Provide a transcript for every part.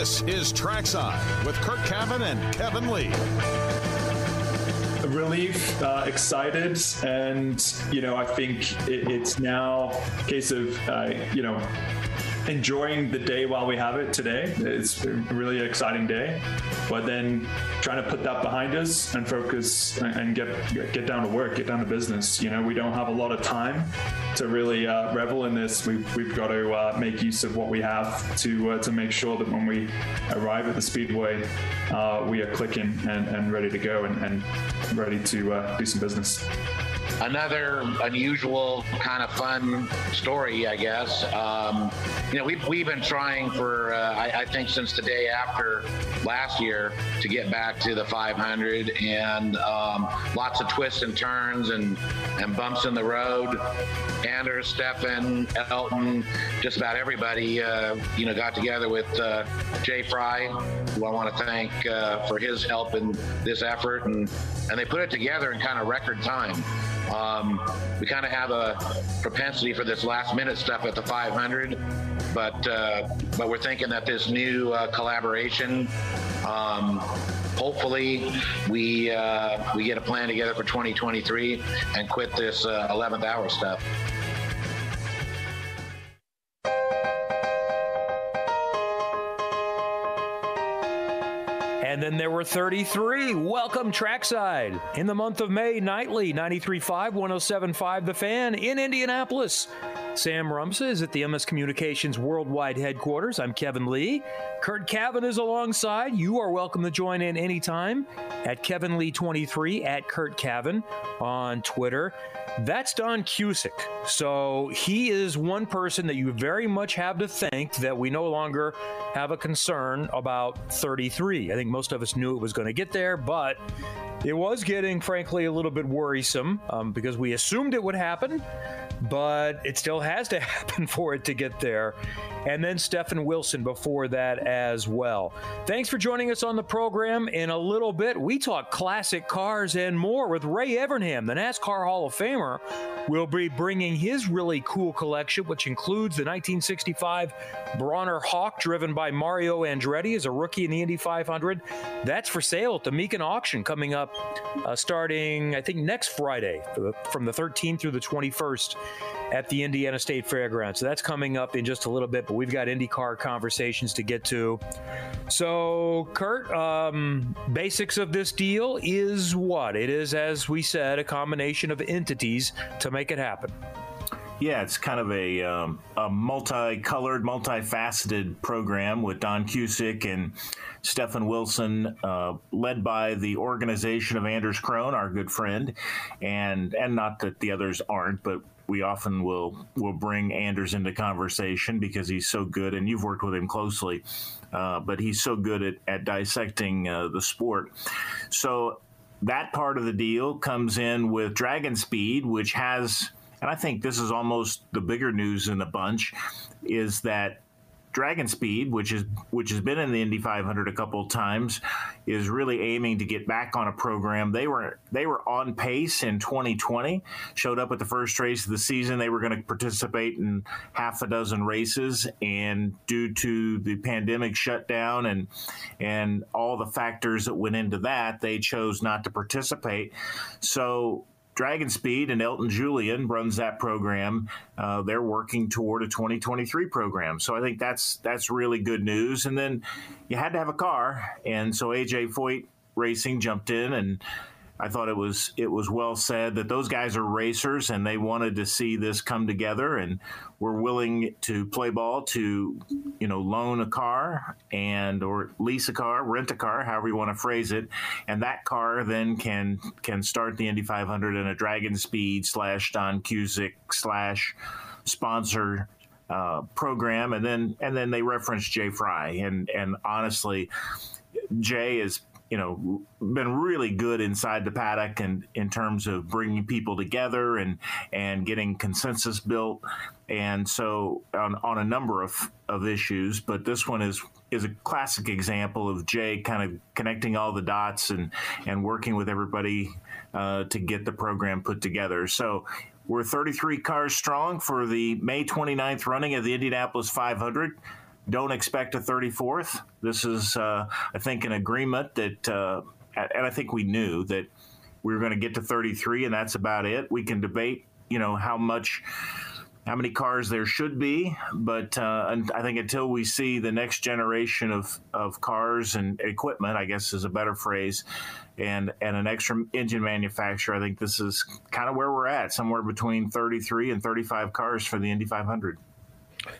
This is Trackside with Curt Cavin and Kevin Lee. Relief, uh, excited, and you know, I think it, it's now a case of uh, you know enjoying the day while we have it today. It's a really exciting day, but then trying to put that behind us and focus and get get down to work, get down to business. You know, we don't have a lot of time to really uh, revel in this. We've, we've got to uh, make use of what we have to uh, to make sure that when we arrive at the speedway, uh, we are clicking and, and ready to go and, and ready to uh, do some business another unusual kind of fun story, I guess. Um, you know, we've, we've been trying for, uh, I, I, think, since the day after last year to get back to the 500 and um, lots of twists and turns and, and bumps in the road. Anders, Stefan, Elton, just about everybody, uh, you know, got together with uh, Jay Frye, who I want to thank uh, for his help in this effort. And, and they put it together in kind of record time. Um, we kind of have a propensity for this last minute stuff at the 500, but uh, but we're thinking that this new uh, collaboration. Um, hopefully, we uh, we get a plan together for 2023 and quit this 11th uh, hour stuff. And then there were 33. Welcome trackside in the month of May nightly 93.5, 107.5 The Fan in Indianapolis. Sam Rumsa is at the MS Communications Worldwide Headquarters. I'm Kevin Lee. Curt Cavin is alongside. You are welcome to join in anytime at Kevin Lee23 at Curt Cavin on Twitter. That's Don Cusick. So he is one person that you very much have to thank that we no longer have a concern about 33. I think most of us knew it was going to get there, but it was getting, frankly, a little bit worrisome um, because we assumed it would happen, but it still has to happen for it to get there. And then Stefan Wilson before that as well. Thanks for joining us on the program. In a little bit, we talk classic cars and more with Ray Evernham, the NASCAR Hall of Famer. We'll be bringing his really cool collection, which includes the 1965 Brawner Hawk driven by Mario Andretti as a rookie in the Indy 500. That's for sale at the Mecum auction coming up uh, starting, I think, next Friday from the 13th through the 21st at the Indiana State Fairgrounds. So that's coming up in just a little bit, but we've got IndyCar conversations to get to. So, Kurt, um, basics of this deal is what? It is, as we said, a combination of entities to make it happen. Yeah, it's kind of a, um, a multicolored, multifaceted program with Don Cusick and Stefan Wilson, uh, led by the organization of Anders Krohn, our good friend, and and not that the others aren't, but we often will will bring Anders into conversation because he's so good, and you've worked with him closely, uh, but he's so good at, at dissecting uh, the sport. So that part of the deal comes in with Dragon Speed, which has, and I think this is almost the bigger news in the bunch, is that Dragon Speed, which is which has been in the Indy 500 a couple of times, is really aiming to get back on a program. They were they were on pace in 2020. Showed up at the first race of the season. They were going to participate in half a dozen races, and due to the pandemic shutdown and and all the factors that went into that, they chose not to participate. So Dragon Speed and Elton Julian runs that program. Uh, they're working toward a 2023 program, so I think that's that's really good news. And then you had to have a car, and so AJ Foyt Racing jumped in and I thought it was it was well said that those guys are racers and they wanted to see this come together and were willing to play ball to you know loan a car and or lease a car, rent a car, however you want to phrase it, and that car then can can start the Indy 500 in a Dragon Speed slash Don Cusick slash sponsor uh, program, and then and then they reference Jay Frye, and and honestly, Jay is you know, been really good inside the paddock and in terms of bringing people together and and getting consensus built. And so on, on a number of, of issues, but this one is is a classic example of Jay kind of connecting all the dots and and working with everybody uh, to get the program put together. So we're 33 cars strong for the May 29th running of the Indianapolis 500 don't expect a 34th. This is, uh, I think, an agreement that, uh, and I think we knew that we were going to get to 33, and that's about it. We can debate, you know, how much how many cars there should be, but uh, I think until we see the next generation of, of cars and equipment, I guess is a better phrase, and and an extra engine manufacturer, I think this is kind of where we're at, somewhere between 33 and 35 cars for the Indy 500.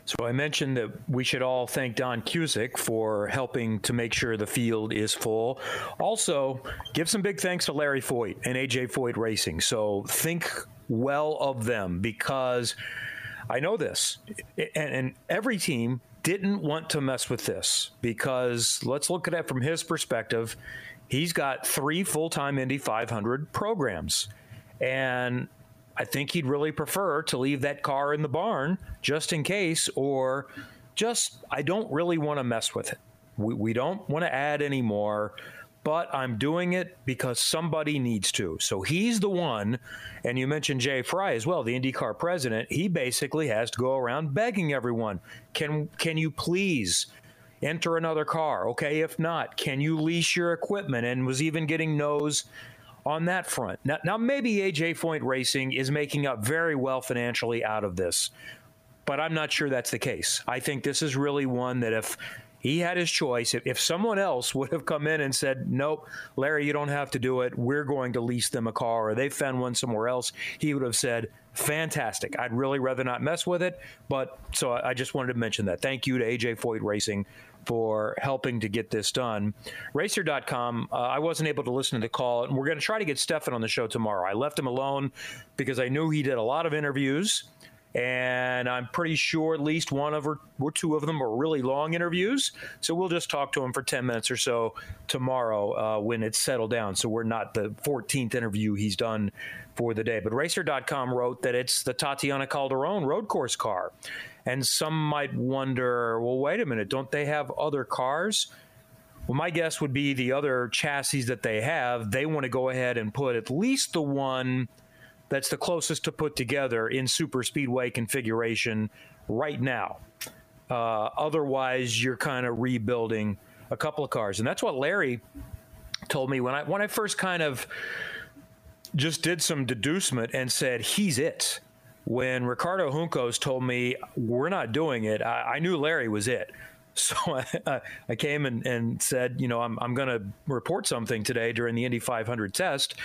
So I mentioned that we should all thank Don Cusick for helping to make sure the field is full. Also, give some big thanks to Larry Foyt and AJ Foyt Racing. So think well of them because I know this, and, and every team didn't want to mess with this because let's look at it from his perspective. He's got three full time Indy 500 programs. And I think he'd really prefer to leave that car in the barn just in case, or just, I don't really want to mess with it. We, we don't want to add any more but I'm doing it because somebody needs to. So he's the one, and you mentioned Jay Frye as well, the IndyCar president. He basically has to go around begging everyone, "Can can you please enter another car? Okay, if not, can you lease your equipment?" And was even getting no's on that front. Now, now maybe AJ Foyt Racing is making up very well financially out of this, but I'm not sure that's the case. I think this is really one that if he had his choice. If, if someone else would have come in and said, nope, Larry, you don't have to do it. We're going to lease them a car, or they found one somewhere else, he would have said, fantastic. I'd really rather not mess with it. But so I just wanted to mention that. Thank you to AJ Foyt Racing for helping to get this done. Racer.com, uh, I wasn't able to listen to the call, and we're going to try to get Stefan on the show tomorrow. I left him alone because I knew he did a lot of interviews and I'm pretty sure at least one of or, or two of them are really long interviews. So we'll just talk to him for 10 minutes or so tomorrow uh, when it's settled down. So we're not the 14th interview he's done for the day. But Racer.com wrote that it's the Tatiana Calderon road course car. And some might wonder, well, wait a minute, don't they have other cars? Well, my guess would be the other chassis that they have, they want to go ahead and put at least the one that's the closest to put together in super speedway configuration right now. Uh, otherwise, you're kind of rebuilding a couple of cars, and that's what Larry told me when I when I first kind of just did some deducement and said he's it. When Ricardo Juncos told me we're not doing it, I, I knew Larry was it. So I, I came and, and, said, you know, I'm, I'm going to report something today during the Indy 500 test.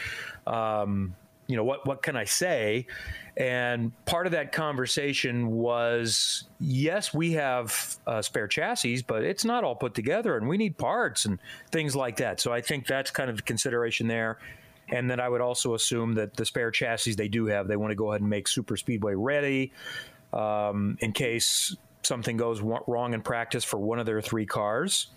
Um, you know what what can I say? And part of that conversation was, yes, we have uh, spare chassis, but it's not all put together, and we need parts and things like that. So I think that's kind of the consideration there. And then I would also assume that the spare chassis they do have, they want to go ahead and make super speedway ready um, in case something goes wrong in practice for one of their three cars.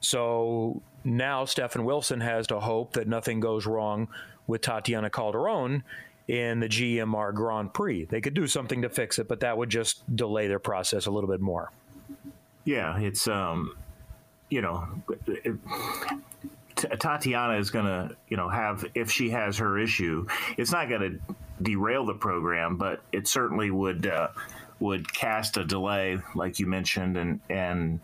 So now Stefan Wilson has to hope that nothing goes wrong with Tatiana Calderon in the GMR Grand Prix. They could do something to fix it, but that would just delay their process a little bit more. Yeah, it's um, you know, it, Tatiana is going to, you know, have if she has her issue, it's not going to derail the program, but it certainly would uh, would cast a delay, like you mentioned, and and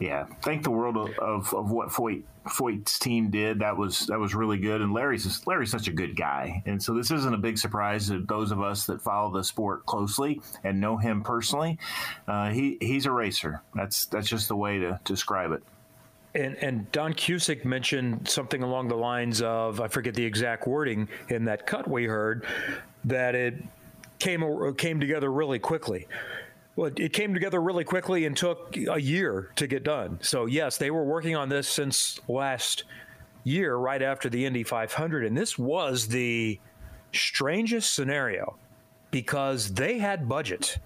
yeah, thank the world of, of, what Foyt Foyt's team did. That was that was really good. And Larry's Larry's such a good guy, and so this isn't a big surprise to those of us that follow the sport closely and know him personally. Uh, he he's a racer. That's that's just the way to describe it. And, and Don Cusick mentioned something along the lines of I forget the exact wording in that cut we heard that it came came together really quickly. Well, it came together really quickly and took a year to get done. So, yes, they were working on this since last year, right after the Indy 500. And this was the strangest scenario because they had budget.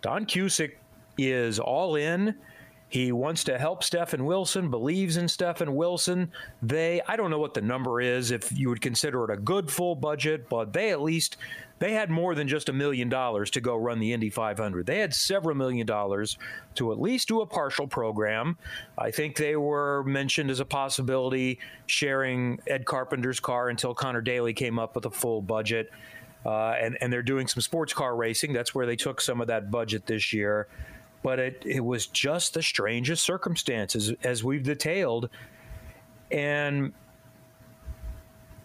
Don Cusick is all in. He wants to help Stefan Wilson, believes in Stefan Wilson. They, I don't know what the number is, if you would consider it a good full budget, but they at least they had more than just a million dollars to go run the Indy 500. They had several million dollars to at least do a partial program. I think they were mentioned as a possibility sharing Ed Carpenter's car until Connor Daly came up with a full budget. Uh, and, and they're doing some sports car racing. That's where they took some of that budget this year. But it, it was just the strangest circumstances as we've detailed. And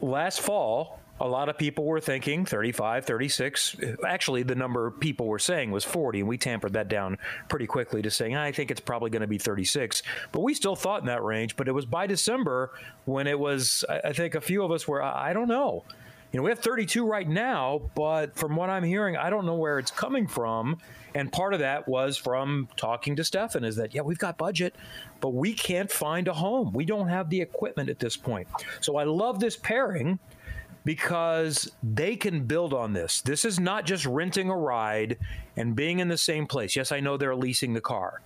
last fall, a lot of people were thinking 35, 36. Actually, the number people were saying was 40, and we tampered that down pretty quickly to saying, I think it's probably going to be 36. But we still thought in that range. But it was by December when it was, I think a few of us were, I don't know. You know, we have 32 right now, but from what I'm hearing, I don't know where it's coming from. And part of that was from talking to Stefan is that, yeah, we've got budget, but we can't find a home. We don't have the equipment at this point. So I love this pairing because they can build on this. This is not just renting a ride and being in the same place. Yes, I know they're leasing the car,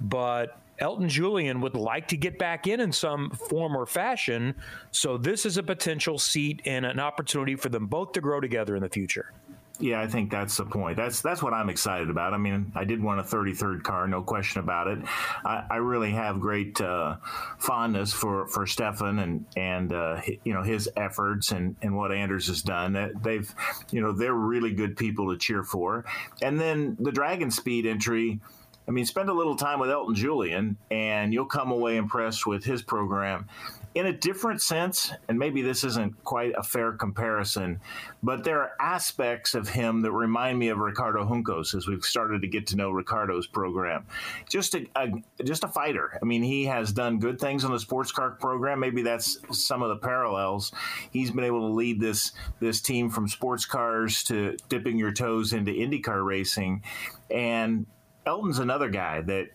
but Elton Julian would like to get back in in some form or fashion. So this is a potential seat and an opportunity for them both to grow together in the future. Yeah, I think that's the point. That's that's what I'm excited about. I mean, I did want a 33rd car, no question about it. I, I really have great uh, fondness for for Stefan and and uh, you know his efforts and and what Anders has done. They've you know they're really good people to cheer for. And then the Dragon Speed entry I mean, spend a little time with Elton Julian, and you'll come away impressed with his program. In a different sense, and maybe this isn't quite a fair comparison, but there are aspects of him that remind me of Ricardo Juncos as we've started to get to know Ricardo's program. Just a, a just a fighter. I mean, he has done good things on the sports car program. Maybe that's some of the parallels. He's been able to lead this this team from sports cars to dipping your toes into IndyCar racing, and Elton's another guy that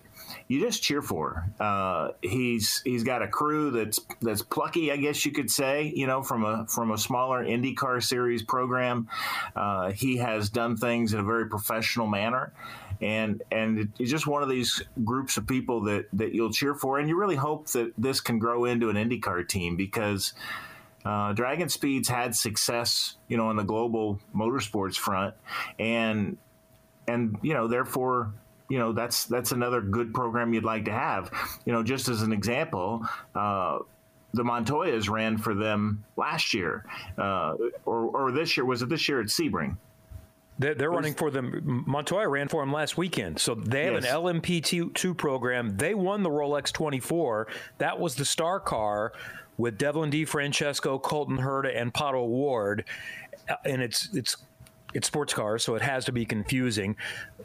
you just cheer for. Uh, he's he's got a crew that's that's plucky, I guess you could say. You know, from a from a smaller IndyCar series program, uh, he has done things in a very professional manner, and and it's just one of these groups of people that that you'll cheer for, and you really hope that this can grow into an IndyCar team because. Uh, Dragon Speeds had success, you know, on the global motorsports front, and and you know, therefore, you know that's that's another good program you'd like to have. You know, just as an example. Uh, the Montoyas ran for them last year, uh, or, or this year. Was it this year at Sebring? They're, they're running for them. Montoya ran for them last weekend. So they have yes. an LMP2 program. They won the Rolex 24. That was the star car with Devlin DeFrancesco, Colton Herta, and Pato Ward. And it's it's it's sports cars, so it has to be confusing.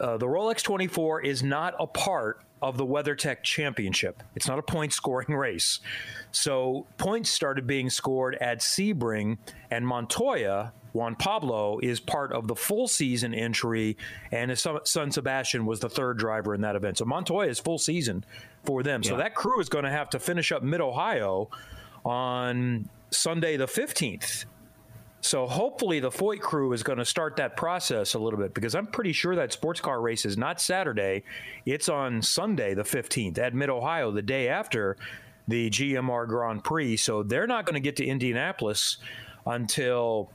Uh, the Rolex 24 is not a part of the WeatherTech Championship. It's not a point scoring race. So points started being scored at Sebring, and Montoya, Juan Pablo, is part of the full season entry, and his son Sebastian was the third driver in that event. So Montoya is full season for them. Yeah. So that crew is going to have to finish up Mid Ohio on Sunday the 15th so hopefully the Foyt crew is going to start that process a little bit because I'm pretty sure that sports car race is not Saturday. It's on Sunday, the 15th, at Mid Ohio, the day after the GMR Grand Prix. So they're not going to get to Indianapolis until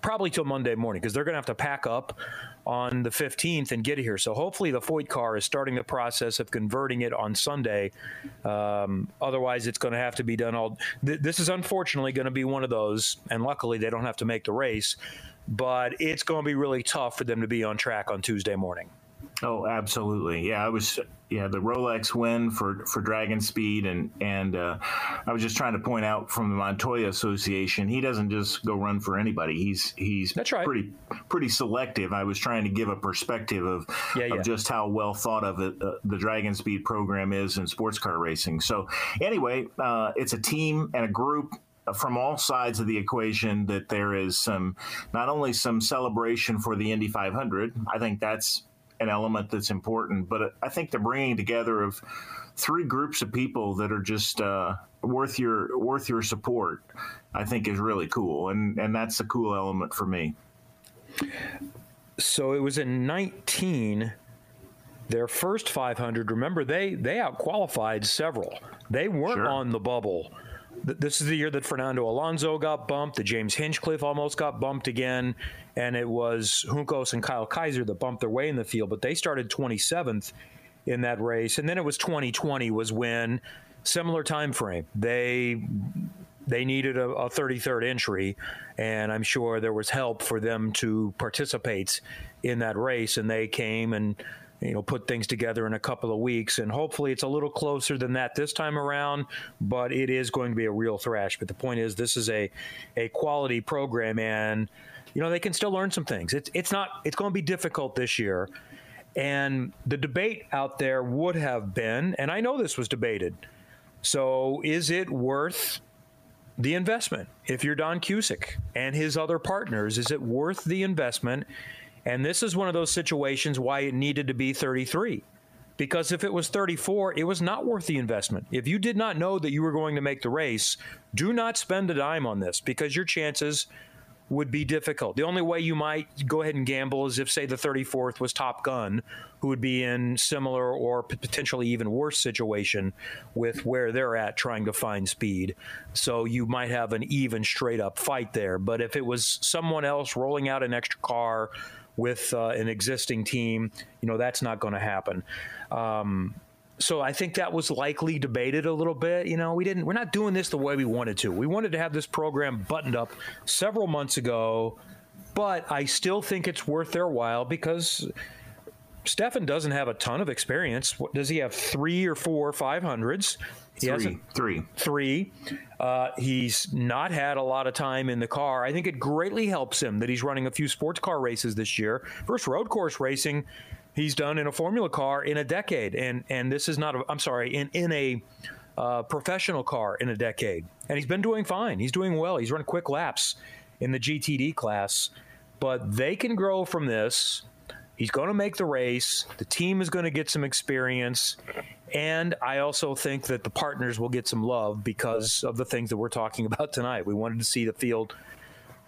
probably till Monday morning because they're going to have to pack up on the 15th and get here. So hopefully the Foyt car is starting the process of converting it on Sunday. Um, otherwise, it's going to have to be done all. Th- this is unfortunately going to be one of those, and luckily they don't have to make the race. But it's going to be really tough for them to be on track on Tuesday morning. Oh, absolutely. Yeah, I was. Yeah, the Rolex win for for Dragon Speed, and and uh, I was just trying to point out from the Montoya Association, he doesn't just go run for anybody. He's he's That's right. pretty pretty selective. I was trying to give a perspective of yeah, yeah. just how well thought of it, uh, the Dragon Speed program is in sports car racing. So anyway, uh, it's a team and a group from all sides of the equation that there is some not only some celebration for the Indy 500. I think that's an element that's important. But I think the bringing together of three groups of people that are just uh, worth your worth your support, I think is really cool, and and that's a cool element for me. So it was in 19 their first 500 remember they they outqualified several they weren't sure. on the bubble this is the year that Fernando Alonso got bumped. The James Hinchcliffe almost got bumped again, and it was Juncos and Kyle Kaiser that bumped their way in the field. But they started 27th in that race, and then it was 2020 was when similar time frame they they needed a, a 33rd entry, and I'm sure there was help for them to participate in that race, and they came and you know put things together in a couple of weeks. And hopefully it's a little closer than that this time around but it is going to be a real thrash. But the point is this is a a quality program and you know they can still learn some things. It's it's not it's going to be difficult this year. And the debate out there would have been and I know this was debated so is it worth the investment? If you're Don Cusick and his other partners is it worth the investment and this is one of those situations why it needed to be 33. Because if it was 34, it was not worth the investment. If you did not know that you were going to make the race, do not spend a dime on this because your chances would be difficult. The only way you might go ahead and gamble is if, say, the 34th was Top Gun, who would be in similar or potentially even worse situation with where they're at trying to find speed. So you might have an even straight up fight there. But if it was someone else rolling out an extra car, with uh, an existing team, you know, that's not going to happen. Um, so I think that was likely debated a little bit. You know, we didn't, we're not doing this the way we wanted to. We wanted to have this program buttoned up several months ago, but I still think it's worth their while because Stefan doesn't have a ton of experience. Does he have three or four 500s? He three, three, three. Uh, he's not had a lot of time in the car. I think it greatly helps him that he's running a few sports car races this year. First road course racing he's done in a Formula car in a decade, and and this is not. A, I'm sorry, in in a uh, professional car in a decade, and he's been doing fine. He's doing well. He's run quick laps in the GTD class, but they can grow from this. He's going to make the race. The team is going to get some experience. And I also think that the partners will get some love because of the things that we're talking about tonight. We wanted to see the field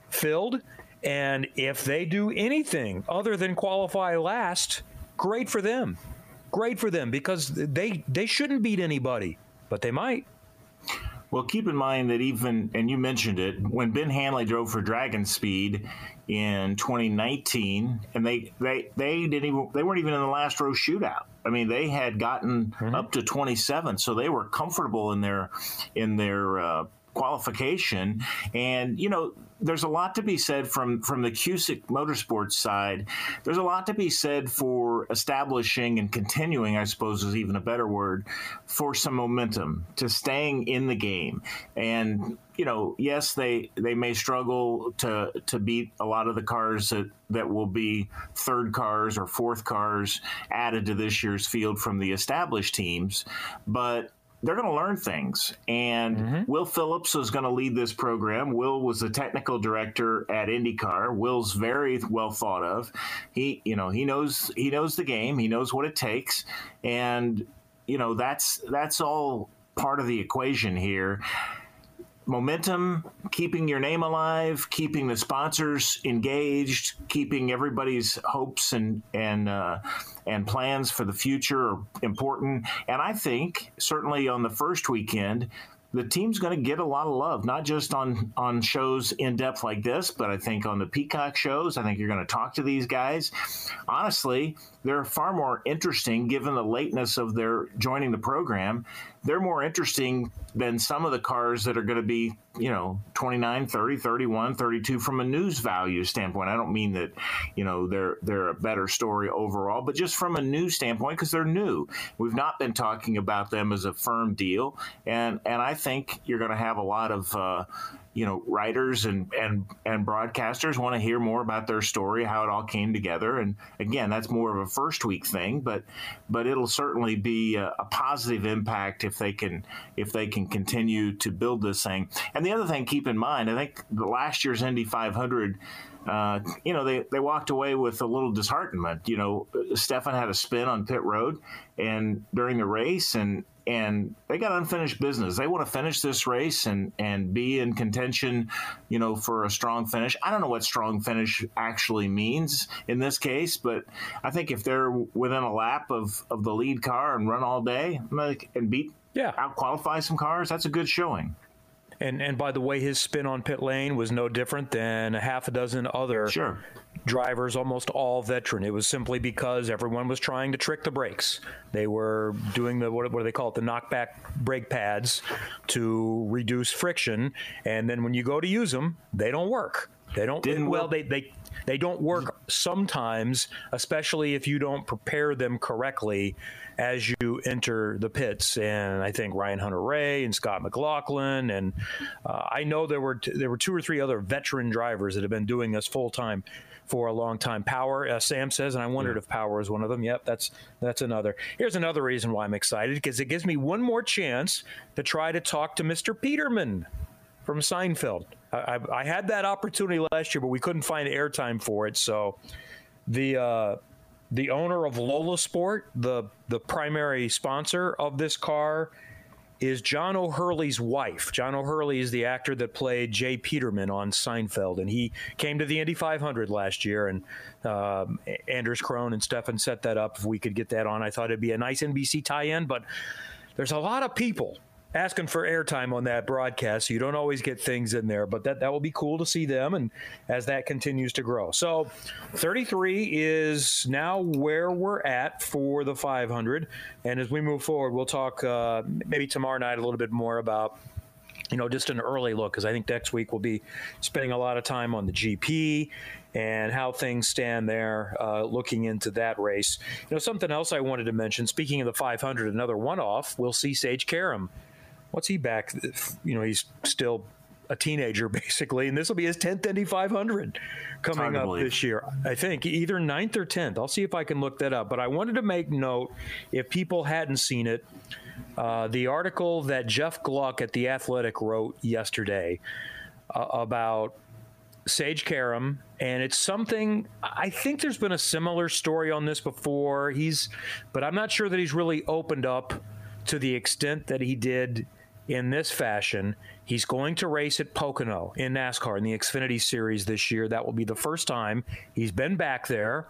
filled. And if they do anything other than qualify last, great for them. Great for them because they they shouldn't beat anybody, but they might. Well, keep in mind that even, and you mentioned it, when Ben Hanley drove for Dragon Speed in 2019, and they they they didn't even they weren't even in the last row shootout. I mean, they had gotten mm-hmm. up to 27, so they were comfortable in their in their uh, qualification. And you know, there's a lot to be said from from the Cusick Motorsports side. There's a lot to be said for establishing and continuing, I suppose, is even a better word, for some momentum to staying in the game. And you know, yes, they they may struggle to to beat a lot of the cars that that will be third cars or fourth cars added to this year's field from the established teams, but they're going to learn things. And mm-hmm. Will Phillips is going to lead this program. Will was the technical director at IndyCar. Will's very well thought of. He, you know, he knows he knows the game. He knows what it takes, and you know that's that's all part of the equation here momentum, keeping your name alive, keeping the sponsors engaged, keeping everybody's hopes and and uh, and plans for the future are important. And I think certainly on the first weekend, the team's going to get a lot of love, not just on on shows in depth like this, but I think on the Peacock shows. I think you're going to talk to these guys. Honestly, they're far more interesting given the lateness of their joining the program. They're more interesting than some of the cars that are going to be, you know, 29, 30, 31, 32 from a news value standpoint. I don't mean that, you know, they're they're a better story overall, but just from a news standpoint because they're new. We've not been talking about them as a firm deal, and and I think you're going to have a lot of uh, you know writers and and and broadcasters want to hear more about their story how it all came together and again that's more of a first week thing but but it'll certainly be a, a, positive impact if they can if they can continue to build this thing and the other thing keep in mind i think the last year's indy 500 uh, you know, they, they walked away with a little disheartenment. You know, Stefan had a spin on pit road and during the race, and and they got unfinished business. They want to finish this race and and be in contention, you know, for a strong finish. I don't know what strong finish actually means in this case, but I think if they're within a lap of of the lead car and run all day and beat yeah out qualify some cars, that's a good showing. And and by the way, his spin on pit lane was no different than a half a dozen other sure. drivers, almost all veteran. It was simply because everyone was trying to trick the brakes. They were doing the what, what do they call it, the knockback brake pads to reduce friction, and then when you go to use them, they don't work. They don't. Didn't well, work- they they they don't work sometimes, especially if you don't prepare them correctly as you enter the pits. And I think Ryan Hunter-Reay and Scott McLaughlin, and uh, I know there were t- there were two or three other veteran drivers that have been doing this full time for a long time. Power, uh, Sam says, and I wondered if Power is one of them. Yep, that's that's another. Here's another reason why I'm excited because it gives me one more chance to try to talk to Mr. Peterman from Seinfeld. I, I, I had that opportunity last year, but we couldn't find airtime for it. So the uh, the owner of Lola Sport, the the primary sponsor of this car, is John O'Hurley's wife. John O'Hurley is the actor that played J. Peterman on Seinfeld, and he came to the Indy 500 last year. And um, Anders Krohn and Stefan set that up. If we could get that on, I thought it'd be a nice NBC tie-in. But there's a lot of people asking for airtime on that broadcast, so you don't always get things in there. But that that will be cool to see them, and as that continues to grow. So, 33 is now where we're at for the 500, and as we move forward, we'll talk uh, maybe tomorrow night a little bit more about you know, just an early look because I think next week we'll be spending a lot of time on the GP and how things stand there, uh, looking into that race. You know, something else I wanted to mention. Speaking of the 500, another one-off. We'll see Sage Karam. What's he back? You know, he's still a teenager basically, and this will be his 10th Indy 500 coming up believe. this year. I think either 9th or 10th. I'll see if I can look that up. But I wanted to make note if people hadn't seen it. Uh, the article that Jeff Gluck at The Athletic wrote yesterday uh, about Sage Karam, and it's something I think there's been a similar story on this before. He's, but I'm not sure that he's really opened up to the extent that he did in this fashion. He's going to race at Pocono in NASCAR in the Xfinity Series this year. That will be the first time he's been back there.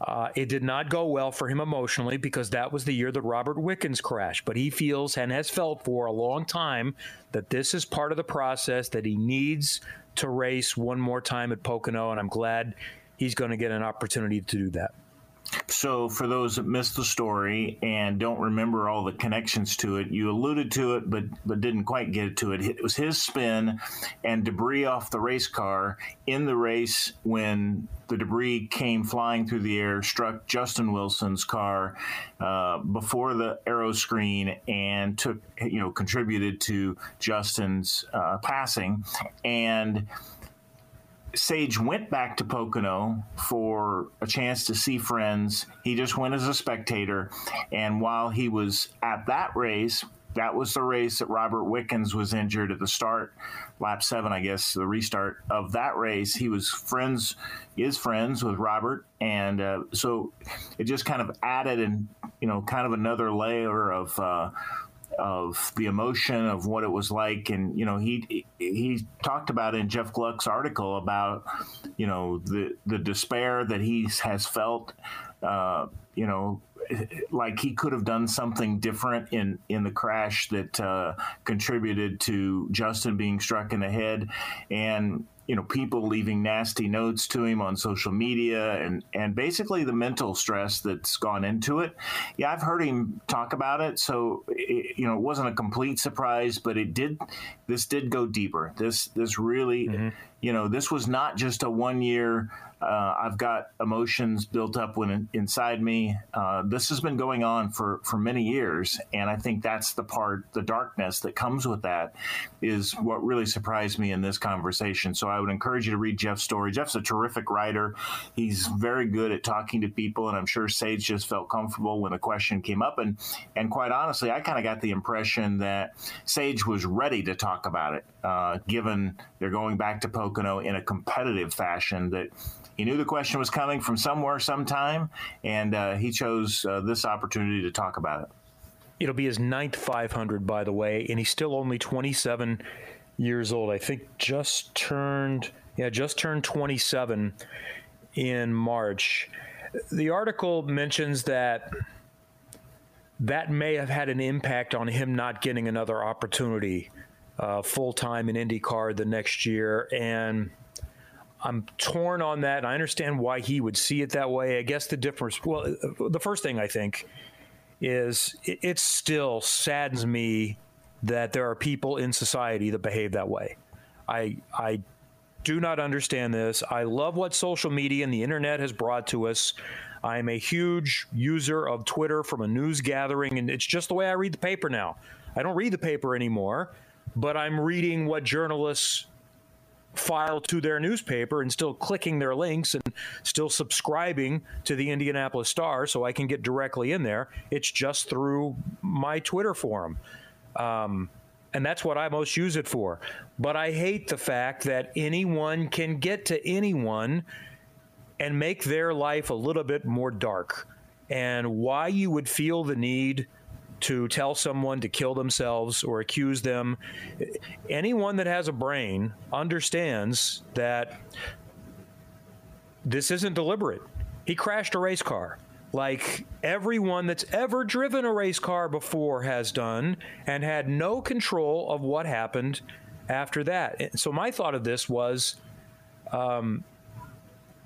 Uh, it did not go well for him emotionally because that was the year that Robert Wickens crashed. But he feels and has felt for a long time that this is part of the process that he needs to race one more time at Pocono. And I'm glad he's going to get an opportunity to do that. So, for those that missed the story and don't remember all the connections to it, you alluded to it, but but didn't quite get to it. It was his spin and debris off the race car in the race when the debris came flying through the air, struck Justin Wilson's car uh, before the aeroscreen, and took you know contributed to Justin's uh, passing and. Sage went back to Pocono for a chance to see friends. He just went as a spectator. And while he was at that race, that was the race that Robert Wickens was injured at the start, lap seven, I guess, the restart of that race. He was friends, is friends with Robert. And uh, so it just kind of added and, you know, kind of another layer of, uh, of the emotion of what it was like. And you know he he talked about in Jeff Gluck's article about you know the the despair that he has felt uh, you know like he could have done something different in in the crash that uh, contributed to Justin being struck in the head. And you know people leaving nasty notes to him on social media and and basically the mental stress that's gone into it. Yeah i've heard him talk about it so it, you know it wasn't a complete surprise but it did this did go deeper. This this really mm-hmm. you know this was not just a one year uh, I've got emotions built up when inside me. Uh, this has been going on for, for many years, and I think that's the part, the darkness that comes with that, is what really surprised me in this conversation. So I would encourage you to read Jeff's story. Jeff's a terrific writer. He's very good at talking to people, and I'm sure Sage just felt comfortable when the question came up. And and quite honestly, I kind of got the impression that Sage was ready to talk about it, uh, given they're going back to Pocono in a competitive fashion. That he knew the question was coming from somewhere, sometime, and uh, he chose uh, this opportunity to talk about it. It'll be his ninth 500, by the way, and he's still only 27 years old. I think just turned, yeah, just turned 27 in March. The article mentions that that may have had an impact on him not getting another opportunity uh, full time in IndyCar the next year, and I'm torn on that. I understand why he would see it that way. I guess the difference, well, the first thing I think is it, it still saddens me that there are people in society that behave that way. I I do not understand this. I love what social media and the internet has brought to us. I am a huge user of Twitter from a news gathering, and it's just the way I read the paper now. I don't read the paper anymore, but I'm reading what journalists file to their newspaper and still clicking their links and still subscribing to the Indianapolis Star so I can get directly in there. It's just through my Twitter forum. Um, and that's what I most use it for. But I hate the fact that anyone can get to anyone and make their life a little bit more dark. And why you would feel the need to tell someone to kill themselves or accuse them. Anyone that has a brain understands that this isn't deliberate. He crashed a race car like everyone that's ever driven a race car before has done and had no control of what happened after that. So my thought of this was um,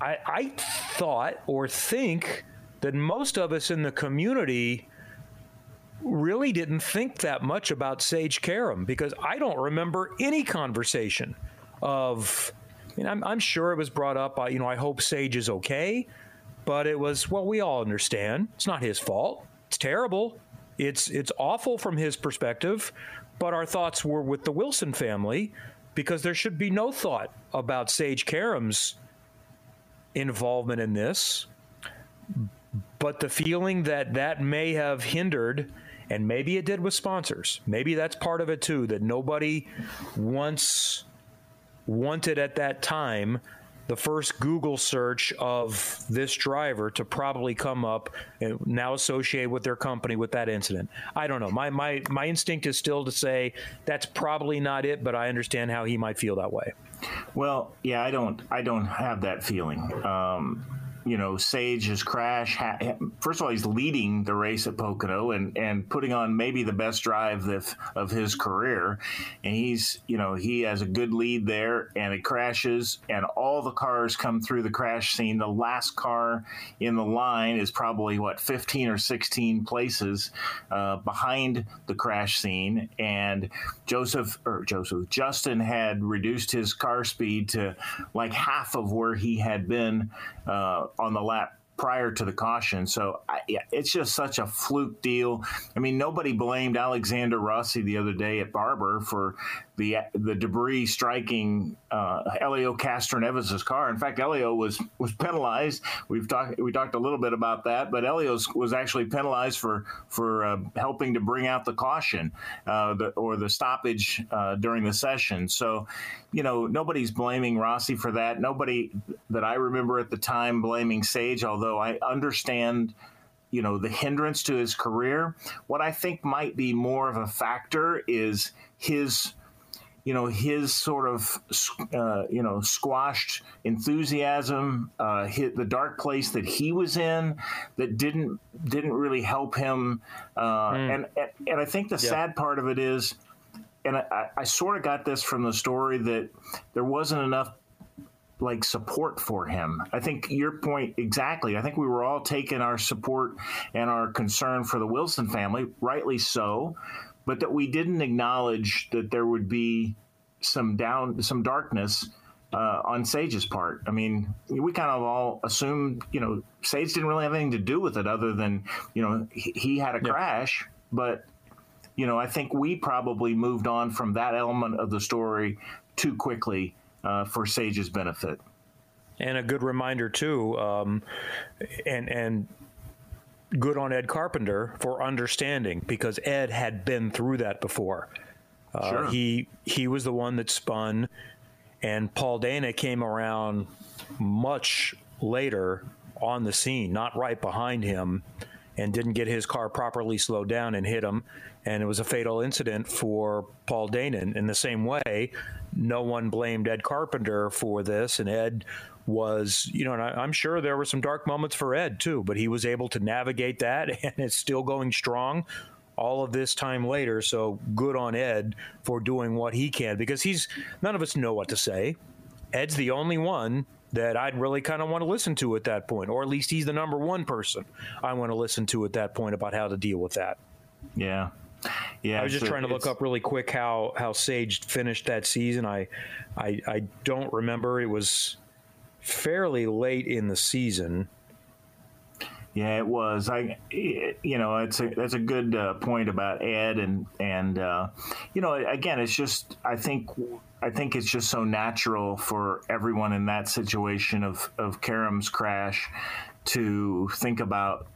I, I thought or think that most of us in the community really didn't think that much about Sage Karam because I don't remember any conversation of. I mean, I'm, I'm sure it was brought up. Uh, you know, I hope Sage is okay, but it was well. We all understand it's not his fault. It's terrible. It's it's awful from his perspective, but our thoughts were with the Wilson family because there should be no thought about Sage Karam's involvement in this. But the feeling that that may have hindered and maybe it did with sponsors. Maybe that's part of it too, that nobody once wanted at that time the first Google search of this driver to probably come up and now associate with their company with that incident. I don't know. My my my instinct is still to say that's probably not it, but I understand how he might feel that way. Well, yeah, I don't I don't have that feeling. Um, you know, Sage Sage's crash. First of all, he's leading the race at Pocono and, and putting on maybe the best drive of, of his career. And he's, you know, he has a good lead there and it crashes and all the cars come through the crash scene. The last car in the line is probably, what, 15 or 16 places uh, behind the crash scene. And Joseph, or Joseph, Justin had reduced his car speed to like half of where he had been. Uh, on the lap prior to the caution. So I, it's just such a fluke deal. I mean, nobody blamed Alexander Rossi the other day at Barber for the the debris striking uh, Helio Castroneves' car. In fact, Helio was was penalized. We've talked we talked a little bit about that, but Helio was actually penalized for for uh, helping to bring out the caution uh, the, or the stoppage uh, during the session. So, you know, nobody's blaming Rossi for that. Nobody that I remember at the time blaming Sage, although I understand you know the hindrance to his career what i think might be more of a factor is his you know his sort of uh, you know squashed enthusiasm, uh, hit the dark place that he was in that didn't didn't really help him. Uh, mm. and, and I think the yeah. sad part of it is, and I, I sort of got this from the story that there wasn't enough like support for him. I think your point exactly. I think we were all taking our support and our concern for the Wilson family, rightly so but that we didn't acknowledge that there would be some down, some darkness uh, on Sage's part. I mean, we kind of all assumed, you know, Sage didn't really have anything to do with it other than, you know, he, he had a yeah. crash. But, you know, I think we probably moved on from that element of the story too quickly uh, for Sage's benefit. And a good reminder too, um, and and good on Ed Carpenter for understanding because Ed had been through that before. Uh, sure. He he was the one that spun, and Paul Dana came around much later on the scene, not right behind him, and didn't get his car properly slowed down and hit him. And it was a fatal incident for Paul Dana. In the same way, no one blamed Ed Carpenter for this, and Ed was, you know, and I, am sure there were some dark moments for Ed too, but he was able to navigate that and it's still going strong all of this time later. So good on Ed for doing what he can because he's none of us know what to say. Ed's the only one that I'd really kind of want to listen to at that point, or at least he's the number one person I want to listen to at that point about how to deal with that. Yeah. Yeah, I was just trying to look up really quick how how Sage finished that season. I, I I don't remember. It was fairly late in the season. Yeah, it was. I, you know, it's a that's a good uh, point about Ed and and uh, you know, again, it's just I think I think it's just so natural for everyone in that situation of of Karam's crash to think about,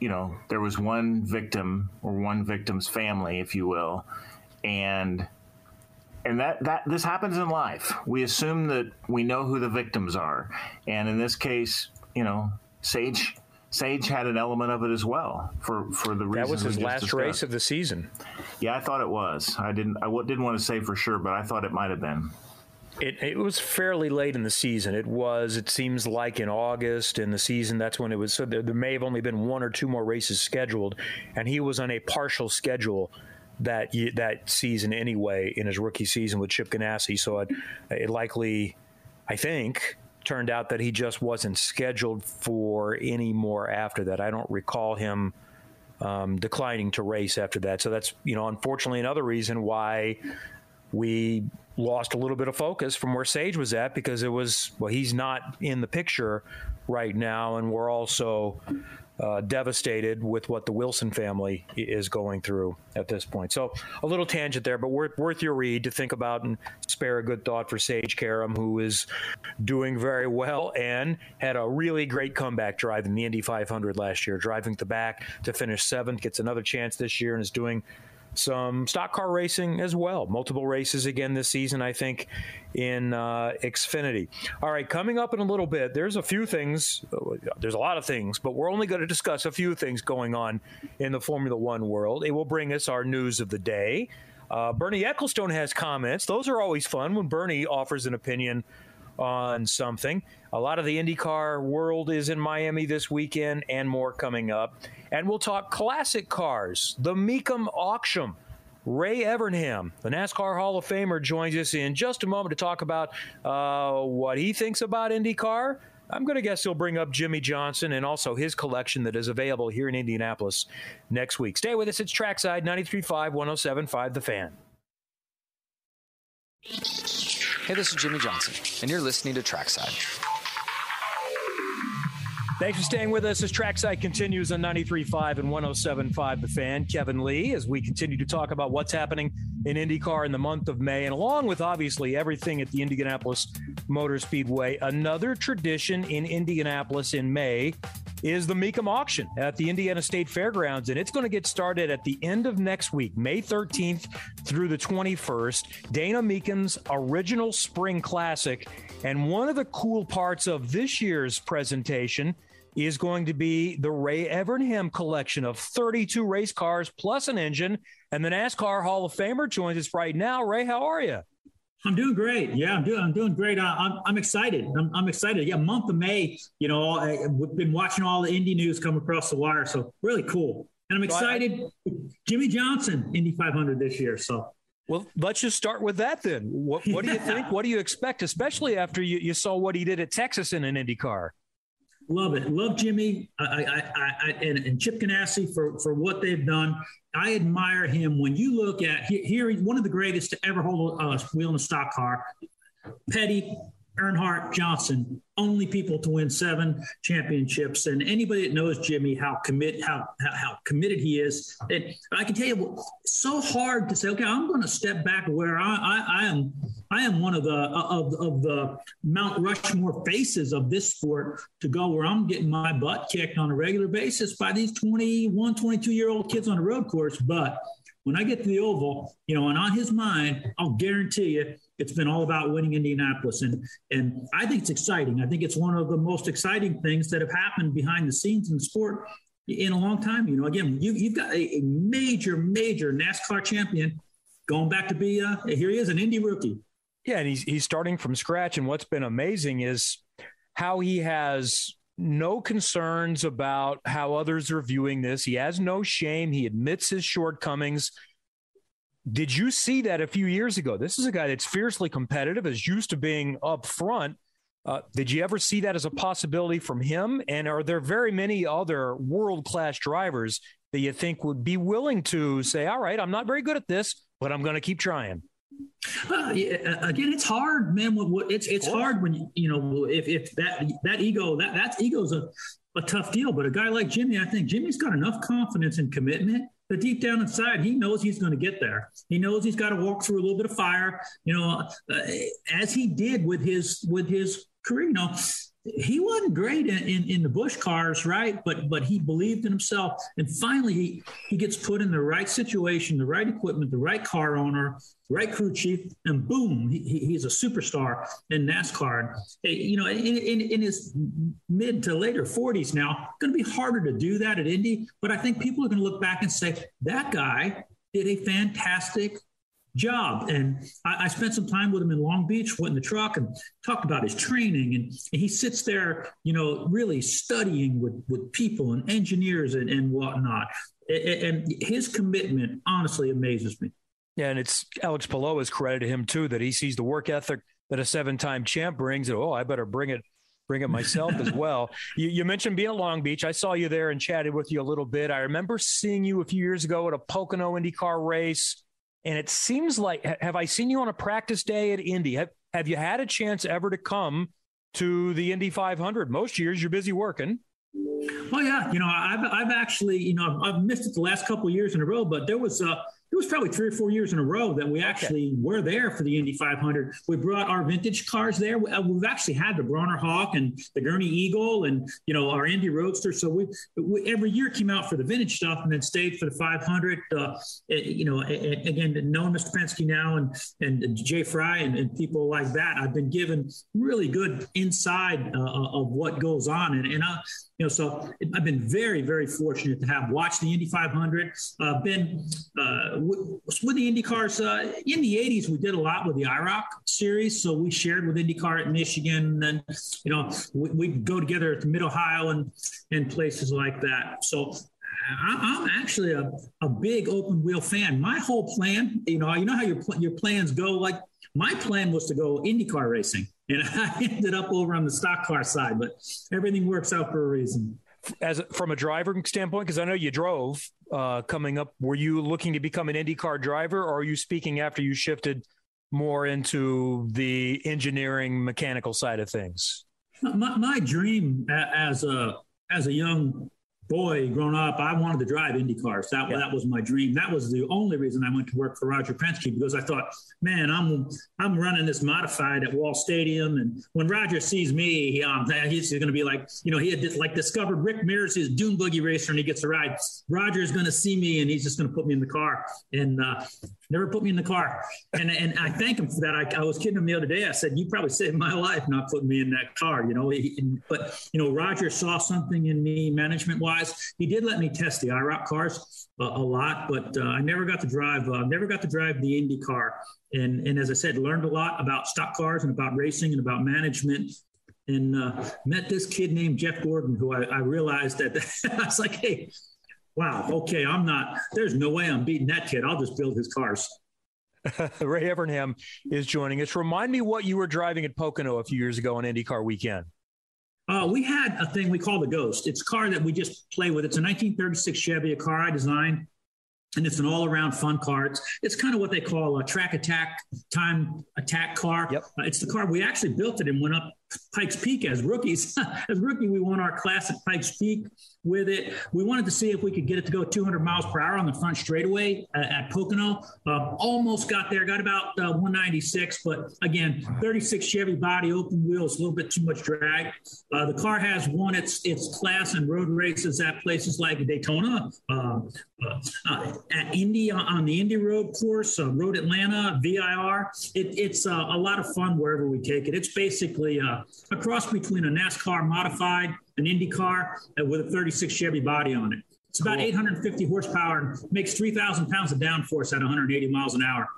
you know, there was one victim or one victim's family, if you will, and and that that this happens in life. We assume that we know who the victims are, and in this case, you know, Sage Sage had an element of it as well for for the reason that was his last discussed. race of the season. Yeah, I thought it was. I didn't. I didn't want to say for sure, but I thought it might have been. It, it was fairly late in the season. It was, it seems like in August in the season, that's when it was. So there, there, may have only been one or two more races scheduled, and he was on a partial schedule that that season anyway in his rookie season with Chip Ganassi. So it, it likely, I think, turned out that he just wasn't scheduled for any more after that. I don't recall him um, declining to race after that. So that's, you know, unfortunately another reason why we lost a little bit of focus from where Sage was at because it was, well, he's not in the picture right now. And we're also uh, devastated with what the Wilson family is going through at this point. So a little tangent there, but worth, worth your read to think about and spare a good thought for Sage Karam, who is doing very well and had a really great comeback drive in the Indy 500 last year, driving the back to finish seventh, gets another chance this year and is doing some stock car racing as well. Multiple races again this season, I think, in uh, Xfinity. All right, coming up in a little bit, there's a few things. There's a lot of things, but we're only going to discuss a few things going on in the Formula One world. It will bring us our news of the day. Uh, Bernie Ecclestone has comments. Those are always fun when Bernie offers an opinion on something. A lot of the IndyCar world is in Miami this weekend and more coming up. And we'll talk classic cars, the Mecum auction. Ray Evernham, the NASCAR Hall of Famer, joins us in just a moment to talk about uh, what he thinks about IndyCar. I'm going to guess he'll bring up Jimmie Johnson and also his collection that is available here in Indianapolis next week. Stay with us. It's Trackside 93.5, 107.5 The Fan. Hey, this is Jimmie Johnson, and you're listening to Trackside. Thanks for staying with us as Trackside continues on 93.5 and 107.5 The Fan. Kevin Lee, as we continue to talk about what's happening in IndyCar in the month of May, and along with obviously everything at the Indianapolis Motor Speedway, another tradition in Indianapolis in May is the Mecum auction at the Indiana State Fairgrounds, and it's going to get started at the end of next week, May 13th through the 21st. Dana Mecum's original Spring Classic, and one of the cool parts of this year's presentation is going to be the Ray Evernham collection of 32 race cars plus an engine. And the NASCAR Hall of Famer joins us right now. Ray, how are you? I'm doing great. Yeah, I'm doing. I'm doing great. I, am I'm excited. I'm, I'm, excited. Yeah, month of May. You know, I, have been watching all the Indy news come across the wire, so really cool. And I'm excited. Jimmie Johnson, Indy 500 this year. So. Well, let's just start with that then. What, what do you think? What do you expect, especially after you, you saw what he did at Texas in an Indy car? Love it. Love Jimmie I, I, I, and, and Chip Ganassi for, for what they've done. I admire him when you look at here, one of the greatest to ever hold a wheel in a stock car. Petty, Earnhardt, Johnson, only people to win seven championships. And anybody that knows Jimmie, how commit, how, how, how committed he is, and I can tell you, it's so hard to say, okay, I'm going to step back where I, I, I, am. I am one of the of, of the Mount Rushmore faces of this sport to go where I'm getting my butt kicked on a regular basis by these 21, 22 year old kids on the road course. But when I get to the oval, you know, and on his mind, I'll guarantee you it's been all about winning Indianapolis. And and I think it's exciting. I think it's one of the most exciting things that have happened behind the scenes in the sport in a long time. You know, again, you, you've got a, a major, major NASCAR champion going back to be uh, here he is, an Indy rookie. Yeah, and he's he's starting from scratch. And what's been amazing is how he has no concerns about how others are viewing this. He has no shame. He admits his shortcomings. Did you see that a few years ago? This is a guy that's fiercely competitive, is used to being up front. Uh, did you ever see that as a possibility from him? And are there very many other world class drivers that you think would be willing to say, all right, I'm not very good at this, but I'm going to keep trying? Uh, yeah, again, it's hard, man. It's it's hard when you you know if, if that that ego that that ego's a, a tough deal. But a guy like Jimmie, I think Jimmie's got enough confidence and commitment but deep down inside, he knows he's going to get there. He knows he's got to walk through a little bit of fire, you know, uh, as he did with his with his career. You know, he wasn't great in, in, in, the Busch cars, right? But but he believed in himself, and finally he he gets put in the right situation, the right equipment, the right car owner, right crew chief, and boom, he, he's a superstar in NASCAR. You know, in, in, in his mid to later 40s now, going to be harder to do that at Indy. But I think people are going to look back and say that guy did a fantastic job. And I, I, spent some time with him in Long Beach, went in the truck and talked about his training. And, and he sits there, you know, really studying with, with people and engineers and, and whatnot. And, and his commitment honestly amazes me. Yeah, and it's Alex Palou has credited him too that he sees the work ethic that a seven-time champ brings, and oh, I better bring it bring it myself as well. You, you, mentioned being at Long Beach. I saw you there and chatted with you a little bit. I remember seeing you a few years ago at a Pocono IndyCar race. And it seems like, have I seen you on a practice day at Indy? Have, have you had a chance ever to come to the Indy 500? Most years you're busy working. Well, yeah, you know I've I've actually you know I've missed it the last couple years in a row, but there was uh it was probably three or four years in a row that we actually okay. were there for the Indy 500. We brought our vintage cars there. Uh, we've actually had the Brawner Hawk and the Gurney Eagle and you know our Indy Roadster. So we, we every year came out for the vintage stuff and then stayed for the 500. Uh, you know, again, knowing Mr. Penske now and and Jay Frye and, and, people like that, I've been given really good inside uh, of what goes on. And, and I, you know, so I've been very, very fortunate to have watched the Indy 500. Uh, been uh, with, with the Indy cars uh, in the 80s. We did a lot with the IROC series, so we shared with IndyCar at Michigan, and then you know, we, would go together at Mid Ohio and and places like that. So I'm actually a, a big open wheel fan. My whole plan, you know, you know how your your plans go. Like my plan was to go IndyCar racing and I ended up over on the stock car side, but everything works out for a reason. As from a driver standpoint, because I know you drove uh, coming up, were you looking to become an IndyCar driver, or are you speaking after you shifted more into the engineering mechanical side of things? My, my dream as a as a young boy, growing up, I wanted to drive Indy cars. That, yeah. that was my dream. That was the only reason I went to work for Roger Penske because I thought, man, I'm I'm running this modified at Wall Stadium, and when Roger sees me, he, um, he's going to be like, you know, he had like discovered Rick Mears, his dune buggy racer, and he gets a ride. Roger is going to see me, and he's just going to put me in the car. And uh, never put me in the car. And, and I thank him for that. I, I, was kidding him the other day. I said, you probably saved my life not putting me in that car, you know, but you know, Roger saw something in me management wise. He did let me test the IROC cars a, a lot, but uh, I never got to drive, uh, never got to drive the Indy car. And, and as I said, learned a lot about stock cars and about racing and about management and uh, met this kid named Jeff Gordon, who I, I realized that I was like, hey, wow, okay, I'm not, there's no way I'm beating that kid. I'll just build his cars. Ray Evernham is joining us. Remind me what you were driving at Pocono a few years ago on IndyCar weekend. Uh, we had a thing we call the Ghost. It's a car that we just play with. It's a 1936 Chevy, a car I designed, and it's an all-around fun car. It's, it's kind of what they call a track attack time attack car. Yep. Uh, it's the car we actually built it and went up Pikes Peak as rookies. as rookie, we won our class at Pikes Peak with it. We wanted to see if we could get it to go 200 miles per hour on the front straightaway uh, at Pocono. Uh, almost got there, got about uh, 196, but again, 36 Chevy body, open wheels, a little bit too much drag. Uh, the car has won its its class and road races at places like Daytona, uh, uh, at Indy on the Indy Road course, Road Atlanta, VIR. It, it's a lot of fun wherever we take it. It's basically a cross between a NASCAR modified, an Indy car uh, with a 36 Chevy body on it. It's about cool. 850 horsepower and makes 3,000 pounds of downforce at 180 miles an hour.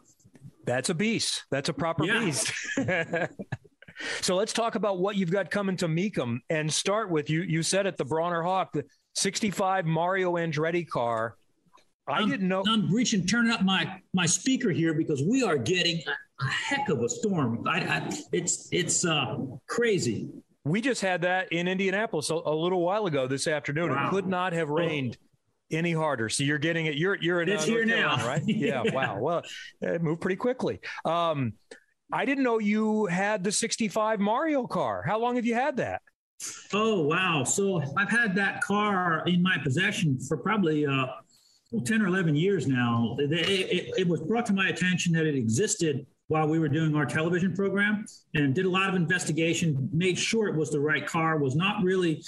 That's a beast. That's a proper yeah. beast. so let's talk about what you've got coming to Mecum and start with you. You said at the Brawner Hawk, the 65 Mario Andretti car. I didn't know. I'm reaching, turning up my my speaker here because we are getting a, heck of a storm. I, I, it's it's uh, crazy. We just had that in Indianapolis a, a little while ago this afternoon. Wow. It could not have rained any harder. So you're getting it. You're you're in it's uh, here now, right? yeah, yeah. Wow. Well, it moved pretty quickly. Um, I didn't know you had the 65 Mario car. How long have you had that? Oh wow! So I've had that car in my possession for probably uh, 10 or 11 years now. It, it, it, was brought to my attention that it existed while we were doing our television program and did a lot of investigation, made sure it was the right car, was not really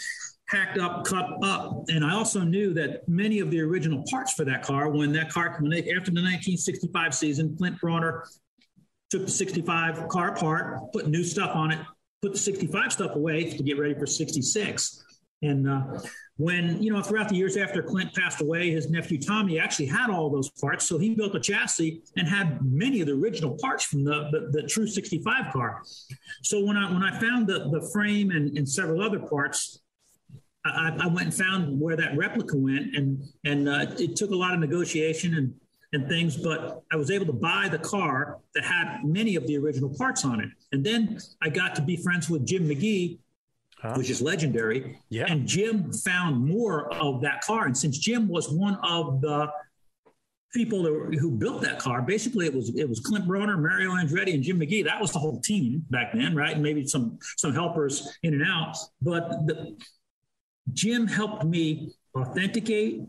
hacked up, cut up. And I also knew that many of the original parts for that car, when that car, when they, after the 1965 season, Clint Brawner took the 65 car apart, put new stuff on it, put the 65 stuff away to get ready for 66. And uh, when, you know, throughout the years after Clint passed away, his nephew Tommy actually had all those parts. So he built a chassis and had many of the original parts from the, the, the true 65 car. So when I, when I found the, the frame and, and several other parts, I, I, went and found where that replica went, and and uh, it took a lot of negotiation and and things, but I was able to buy the car that had many of the original parts on it. And then I got to be friends with Jim McGee, huh? which is legendary. Yeah. And Jim found more of that car. And since Jim was one of the people were, who built that car, basically it was it was Clint Brawner, Mario Andretti, and Jim McGee. That was the whole team back then, right? And maybe some some helpers in and out. But the, Jim helped me authenticate,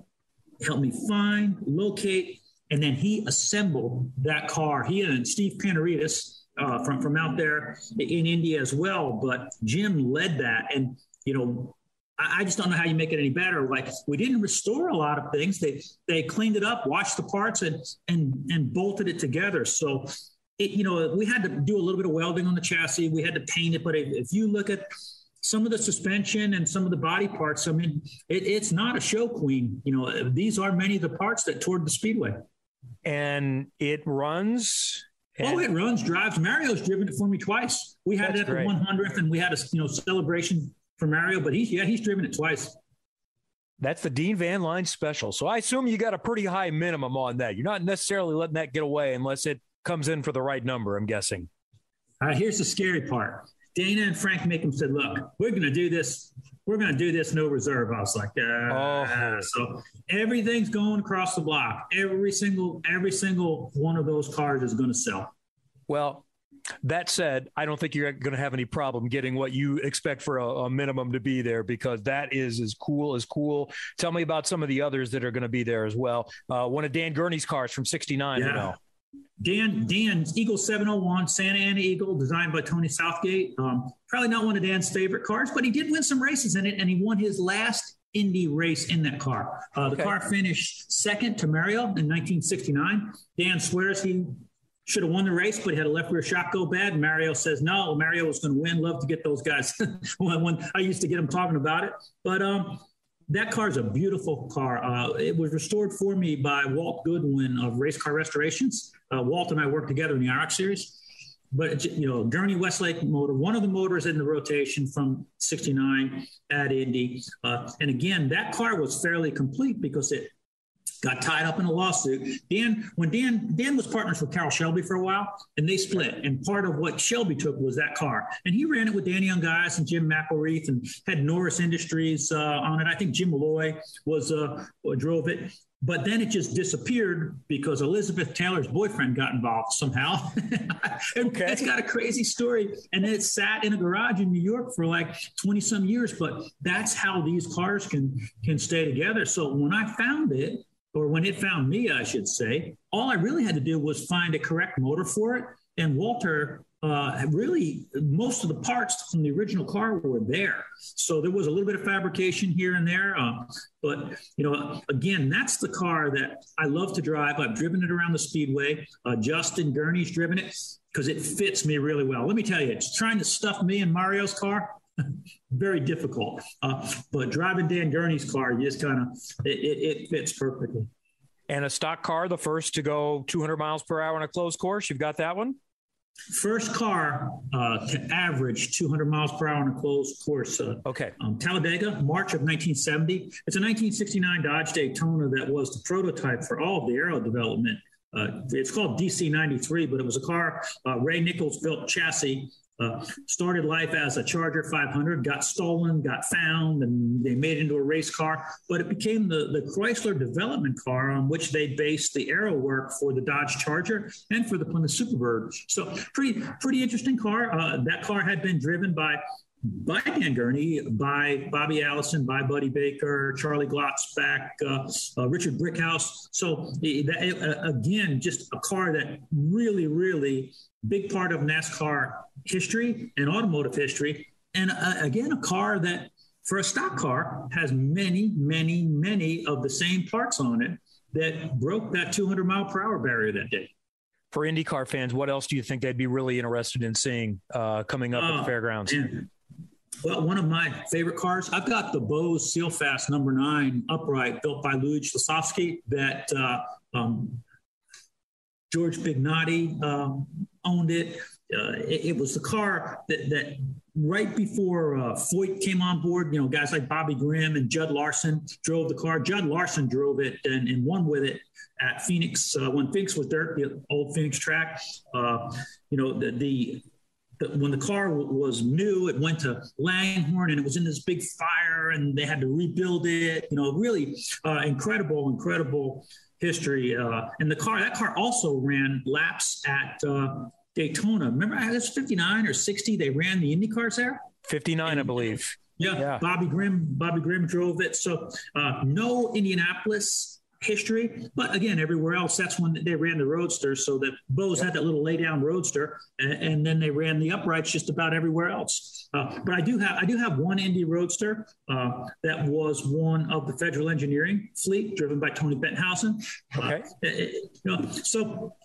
helped me find, locate, and then he assembled that car. He and Steve Panaritis, uh, from from out there in India as well. But Jim led that, and you know, I, I, just don't know how you make it any better. Like we didn't restore a lot of things; they they cleaned it up, washed the parts, and and and bolted it together. So. It, you know, we had to do a little bit of welding on the chassis. We had to paint it, but if, if you look at some of the suspension and some of the body parts, I mean, it, it's not a show queen. You know, these are many of the parts that toured the speedway. And it runs and oh, it runs, drives. Mario's driven it for me twice. We had it at great. the 100th, and we had a you know celebration for Mario. But he's yeah, he's driven it twice. That's the Dean Van Line special. So I assume you got a pretty high minimum on that. You're not necessarily letting that get away unless it comes in for the right number. I'm guessing. All right, here's the scary part. Dana and Frank Mecum said, "Look, we're going to do this we're going to do this no reserve. I was like, uh, oh. so everything's going across the block. Every single, every single one of those cars is going to sell. Well, that said, I don't think you're going to have any problem getting what you expect for a, a, minimum to be there because that is as cool as cool. Tell me about some of the others that are going to be there as well. Uh, one of Dan Gurney's cars from '69. Yeah. You know. Dan Dan's Eagle 701 Santa Ana Eagle, designed by Tony Southgate. Um, probably not one of Dan's favorite cars, but he did win some races in it, and he won his last Indy race in that car. Uh, the okay. car finished second to Mario in 1969. Dan swears he should have won the race, but he had a left rear shock go bad. Mario says no. Mario was going to win. Love to get those guys when, when, I used to get him talking about it. But um, that car is a beautiful car. Uh, it was restored for me by Walt Goodwin of Race Car Restorations. Uh, Walt and I worked together in the RX series. But you know, Gurney Weslake motor, one of the motors in the rotation from '69 at Indy, uh, and again, that car was fairly complete because it got tied up in a lawsuit. Dan, when Dan Dan was partners with Carroll Shelby for a while, and they split. And part of what Shelby took was that car, and he ran it with Danny Ongais and Jim McElreath, and had Norris Industries uh, on it. I think Jim Malloy was uh, drove it. But then it just disappeared because Elizabeth Taylor's boyfriend got involved somehow. okay. It's got a crazy story. And then it sat in a garage in New York for like 20 some years. But that's how these cars can can stay together. So when I found it, or when it found me, I should say, all I really had to do was find a correct motor for it. And Walter uh, really, most of the parts from the original car were there. So there was a little bit of fabrication here and there. Uh, but, you know, again, that's the car that I love to drive. I've driven it around the speedway. Uh, Justin Gurney's driven it because it fits me really well. Let me tell you, it's trying to stuff me in Mario's car. very difficult. Uh, but driving Dan Gurney's car, just kind of it, it, it, fits perfectly. And a stock car, the first to go 200 miles per hour in a closed course, you've got that one. first car uh, to average 200 miles per hour on a closed course. Uh, okay. Um, Talladega, March of 1970. It's a 1969 Dodge Daytona that was the prototype for all of the aero development. Uh, it's called DC 93, but it was a car uh, Ray Nichels built chassis uh, started life as a Charger 500, got stolen, got found, and they made it into a race car. But it became the, the Chrysler development car on which they based the aero work for the Dodge Charger and for the Plymouth Superbird. So pretty pretty interesting car. Uh, that car had been driven by by Dan Gurney, by Bobby Allison, by Buddy Baker, Charlie Glotzbach, uh, uh, Richard Brickhouse. So uh, again, just a car that really, really big part of NASCAR history and automotive history. And uh, again, a car that, for a stock car, has many, many, many of the same parts on it that broke that 200 mile per hour barrier that day. For IndyCar fans, what else do you think they'd be really interested in seeing uh, coming up at the oh, fairgrounds? Man. Well, one of my favorite cars, I've got the Bowes Seal Fast number nine upright built by Lujie Lesovsky that uh, um, George Bignotti um, owned it. Uh, it. it. was the car that, that right before uh, Foyt came on board, you know, guys like Bobby Grimm and Jud Larson drove the car. Jud Larson drove it and, and won with it at Phoenix uh, when Phoenix was dirt, the old Phoenix track. Uh, you know, the, the when the car w- was new, it went to Langhorne and it was in this big fire and they had to rebuild it. You know, really uh, incredible, incredible history. Uh, and the car, that car also ran laps at uh, Daytona. Remember, it was 59 or 60. They ran the Indy cars there. 59, and, I believe. Yeah, yeah, Bobby Grimm. Bobby Grimm drove it. So uh, no Indianapolis history. But again, everywhere else, that's when they ran the Roadster. So that Bowes yep. had that little lay down Roadster, and, and, then they ran the uprights just about everywhere else. Uh, but I do have I do have one Indy Roadster uh, that was one of the Federal Engineering fleet, driven by Tony Bettenhausen. Uh, okay. Uh, you know, so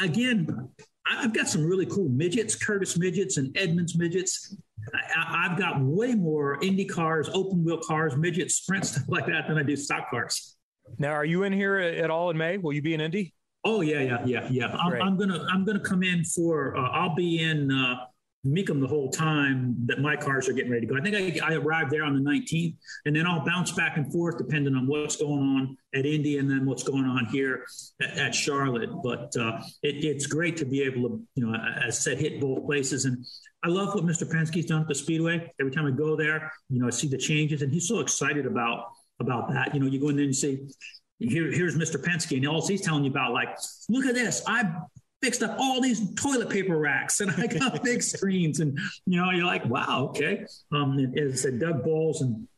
again, I've got some really cool midgets, Kurtis midgets and Edmunds midgets. I, have got way more Indy cars, open wheel cars, midgets, sprint stuff like that than I do stock cars. Now, are you in here at all in May? Will you be in Indy? Oh yeah, yeah, yeah, yeah. I'm, I'm, gonna I'm gonna come in for. Uh, I'll be in uh, Mecum the whole time that my cars are getting ready to go. I think I, I arrived there on the 19th, and then I'll bounce back and forth depending on what's going on at Indy and then what's going on here at, at Charlotte. But uh, it, it's great to be able to, you know, as I said, hit both places. And I love what Mr. Penske's done at the Speedway. Every time I go there, you know, I see the changes, and he's so excited about about that. You know, you go in there and say, Here, here's Mr. Penske, and all he's telling you about, like, look at this. I fixed up all these toilet paper racks and I got big screens. And, you know, you're like, wow, okay. Um, and I said, Doug Boles and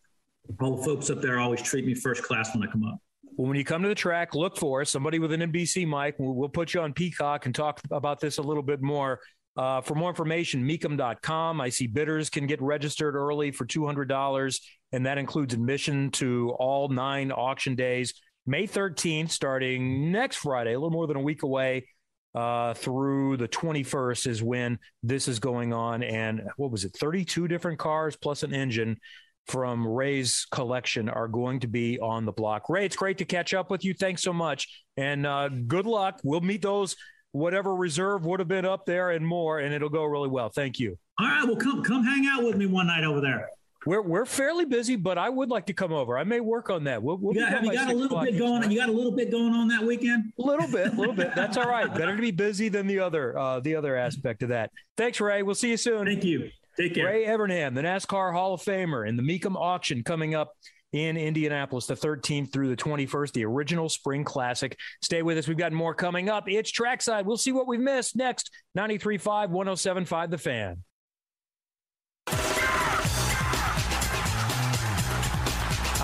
all the folks up there always treat me first class when I come up. Well, when you come to the track, look for somebody with an NBC mic. We'll put you on Peacock and talk about this a little bit more. Uh, for more information, mecum.com. I see bidders can get registered early for $200 and that includes admission to all nine auction days. May 13th, starting next Friday, a little more than a week away, uh, through the 21st is when this is going on. And what was it? 32 different cars plus an engine from Ray's collection are going to be on the block. Ray, it's great to catch up with you. Thanks so much. And uh, good luck. We'll meet those, whatever reserve would have been up there and more, and it'll go really well. Thank you. All right. Well, come, come hang out with me one night over there. We're we're fairly busy, but I would like to come over. I may work on that. We'll, we'll you got, have you got a little bit going? You got a little bit going on that weekend? A little bit, a little bit. That's all right. Better to be busy than the other uh, the other aspect of that. Thanks, Ray. We'll see you soon. Thank you. Take care. Ray Evernham, the NASCAR Hall of Famer, and the Mecum auction coming up in Indianapolis, the 13th through the 21st, the original Spring Classic. Stay with us. We've got more coming up. It's trackside. We'll see what we've missed next. 93.5, 107.5, The Fan.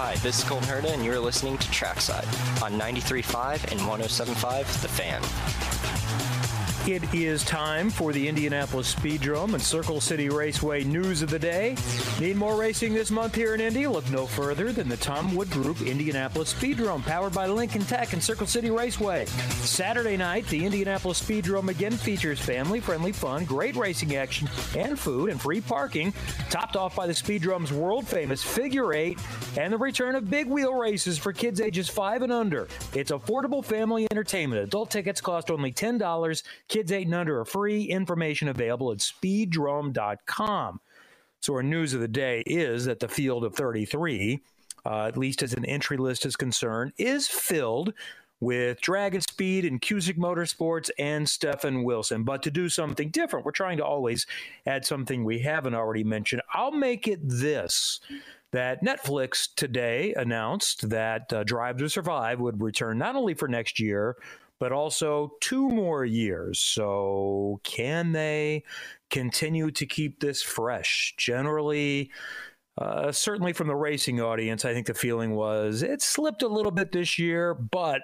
Hi, this is Colton Herta, and you're listening to Trackside on 93.5 and 107.5 The Fan. It is time for the Indianapolis Speedrome and Circle City Raceway news of the day. Need more racing this month here in Indy? Look no further than the Tom Wood Group Indianapolis Speedrome, powered by Lincoln Tech and Circle City Raceway. Saturday night, the Indianapolis Speedrome again features family friendly fun, great racing action, and food and free parking, topped off by the Speedrome's world famous figure eight and the return of big wheel races for kids ages five and under. It's affordable family entertainment. Adult tickets cost only $10. Kids Kids 8 and under are free. Information available at speedrome.com. So, our news of the day is that the field of 33, uh, at least as an entry list is concerned, is filled with Dragon Speed and Cusick Motorsports and Stefan Wilson. But to do something different, we're trying to always add something we haven't already mentioned. I'll make it this that Netflix today announced that uh, Drive to Survive would return not only for next year, but also two more years. So, can they continue to keep this fresh? Generally, uh, certainly from the racing audience, I think the feeling was it slipped a little bit this year, but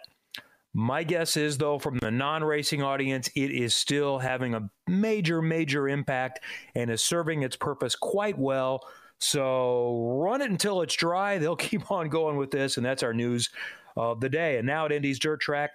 my guess is, though, from the non racing audience, it is still having a major, major impact and is serving its purpose quite well. So run it until it's dry. They'll keep on going with this, and that's our news of the day. And now at Indy's Dirt Track,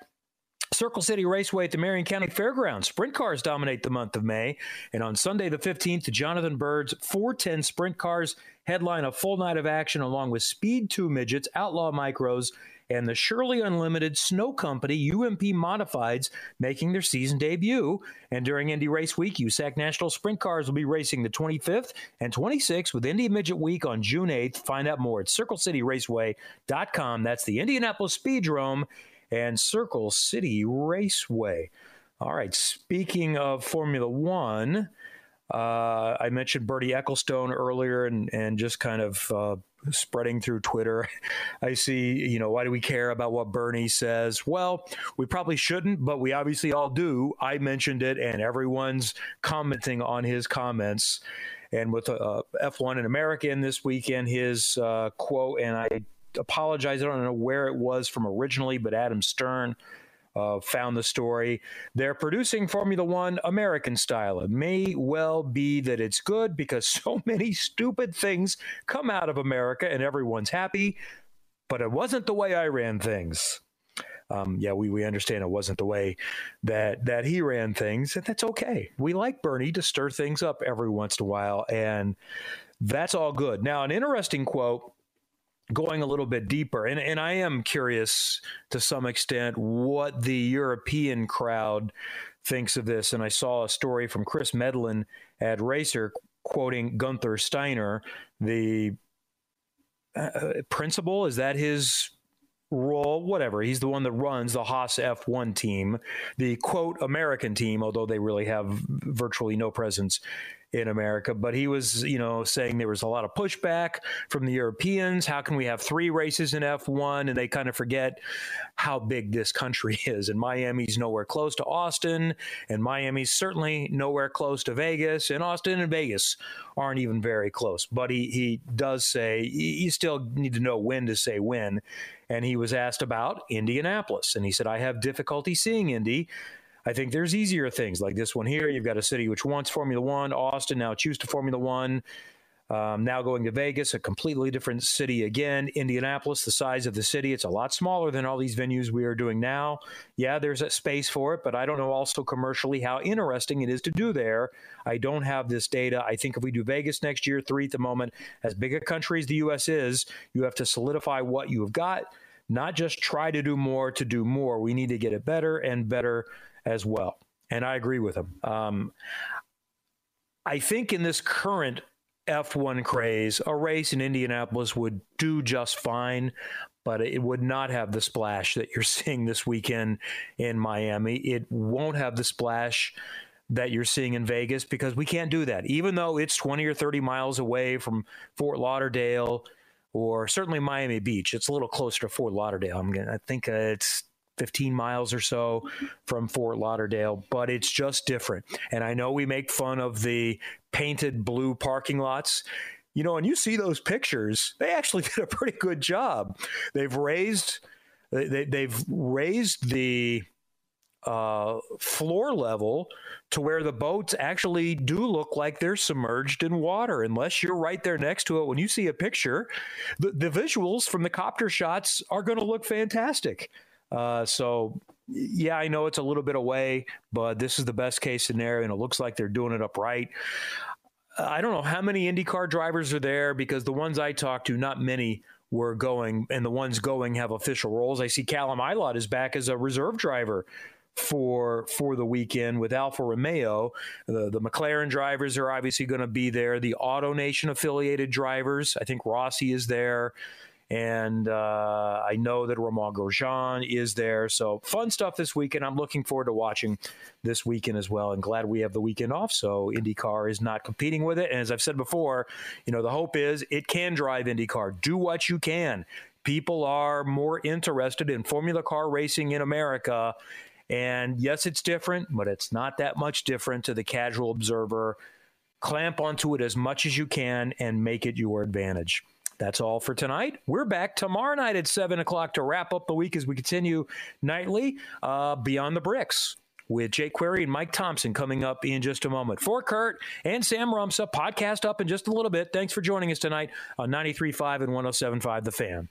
Circle City Raceway at the Marion County Fairgrounds. Sprint cars dominate the month of May. And on Sunday, the 15th, Jonathan Byrd's 410 Sprint cars headline a full night of action along with Speed 2 Midgets, Outlaw Micros, and the Shirley Unlimited Snow Company UMP Modifieds making their season debut. And during Indy Race Week, USAC National Sprint Cars will be racing the 25th and 26th with Indy Midget Week on June 8th. Find out more at CircleCityRaceway.com. That's the Indianapolis Speedrome and Circle City Raceway. All right, speaking of Formula One, uh, I mentioned Bernie Ecclestone earlier and, and just kind of uh, spreading through Twitter. I see, you know, why do we care about what Bernie says? Well, we probably shouldn't, but we obviously all do. I mentioned it, and everyone's commenting on his comments. And with uh, F1 in America in this weekend, his uh, quote, and I apologize, I don't know where it was from originally, but Adam Stern uh, found the story. They're producing Formula One American style. It may well be that it's good because so many stupid things come out of America and everyone's happy, but it wasn't the way I ran things. Um, yeah, we, we understand it wasn't the way that that he ran things, and that's okay. We like Bernie to stir things up every once in a while, and that's all good. Now, an interesting quote going a little bit deeper, and, and I am curious to some extent what the European crowd thinks of this. And I saw a story from Chris Medland at Racer quoting Gunther Steiner, the uh, principal. Is that his role? Whatever. He's the one that runs the Haas F1 team, the quote American team, although they really have virtually no presence in America. But he was, you know, saying there was a lot of pushback from the Europeans. How can we have three races in F1? And they kind of forget how big this country is. And Miami's nowhere close to Austin, and Miami's certainly nowhere close to Vegas. And Austin and Vegas aren't even very close. But he, he does say you still need to know when to say when. And he was asked about Indianapolis. And he said, I have difficulty seeing Indy I think there's easier things like this one here. You've got a city which wants Formula One, Austin now choose to Formula One. Um, now going to Vegas, a completely different city again. Indianapolis, the size of the city, it's a lot smaller than all these venues we are doing now. Yeah, there's a space for it, but I don't know also commercially how interesting it is to do there. I don't have this data. I think if we do Vegas next year, three at the moment, as big a country as the U.S. is, you have to solidify what you have got, not just try to do more to do more. We need to get it better and better as well. And I agree with him. Um, I think in this current F1 craze, a race in Indianapolis would do just fine, but it would not have the splash that you're seeing this weekend in Miami. It won't have the splash that you're seeing in Vegas because we can't do that. Even though it's 20 or 30 miles away from Fort Lauderdale or certainly Miami Beach, it's a little closer to Fort Lauderdale. I'm gonna, I think uh, it's 15 miles or so from Fort Lauderdale, but it's just different. And I know we make fun of the painted blue parking lots. You know, and you see those pictures, they actually did a pretty good job. They've raised they, they've raised the uh, floor level to where the boats actually do look like they're submerged in water, unless you're right there next to it. When you see a picture, the, the visuals from the copter shots are going to look fantastic. Uh, so, yeah, I know it's a little bit away, but this is the best case scenario, and it looks like they're doing it upright. I don't know how many IndyCar drivers are there because the ones I talked to, not many were going, and the ones going have official roles. I see Callum Ilott is back as a reserve driver for for the weekend with Alfa Romeo. The, the McLaren drivers are obviously going to be there. The AutoNation affiliated drivers, I think Rossi is there. And uh, I know that Romain Grosjean is there. So fun stuff this weekend. I'm looking forward to watching this weekend as well. And glad we have the weekend off. So IndyCar is not competing with it. And as I've said before, you know, the hope is it can drive IndyCar. Do what you can. People are more interested in Formula Car racing in America. And yes, it's different, but it's not that much different to the casual observer. Clamp onto it as much as you can and make it your advantage. That's all for tonight. We're back tomorrow night at 7 o'clock to wrap up the week as we continue nightly uh, Beyond the Bricks with Jake Query and Mike Thompson coming up in just a moment. For Curt and Sam Rumsa, podcast up in just a little bit. Thanks for joining us tonight on 93.5 and 107.5 The Fan.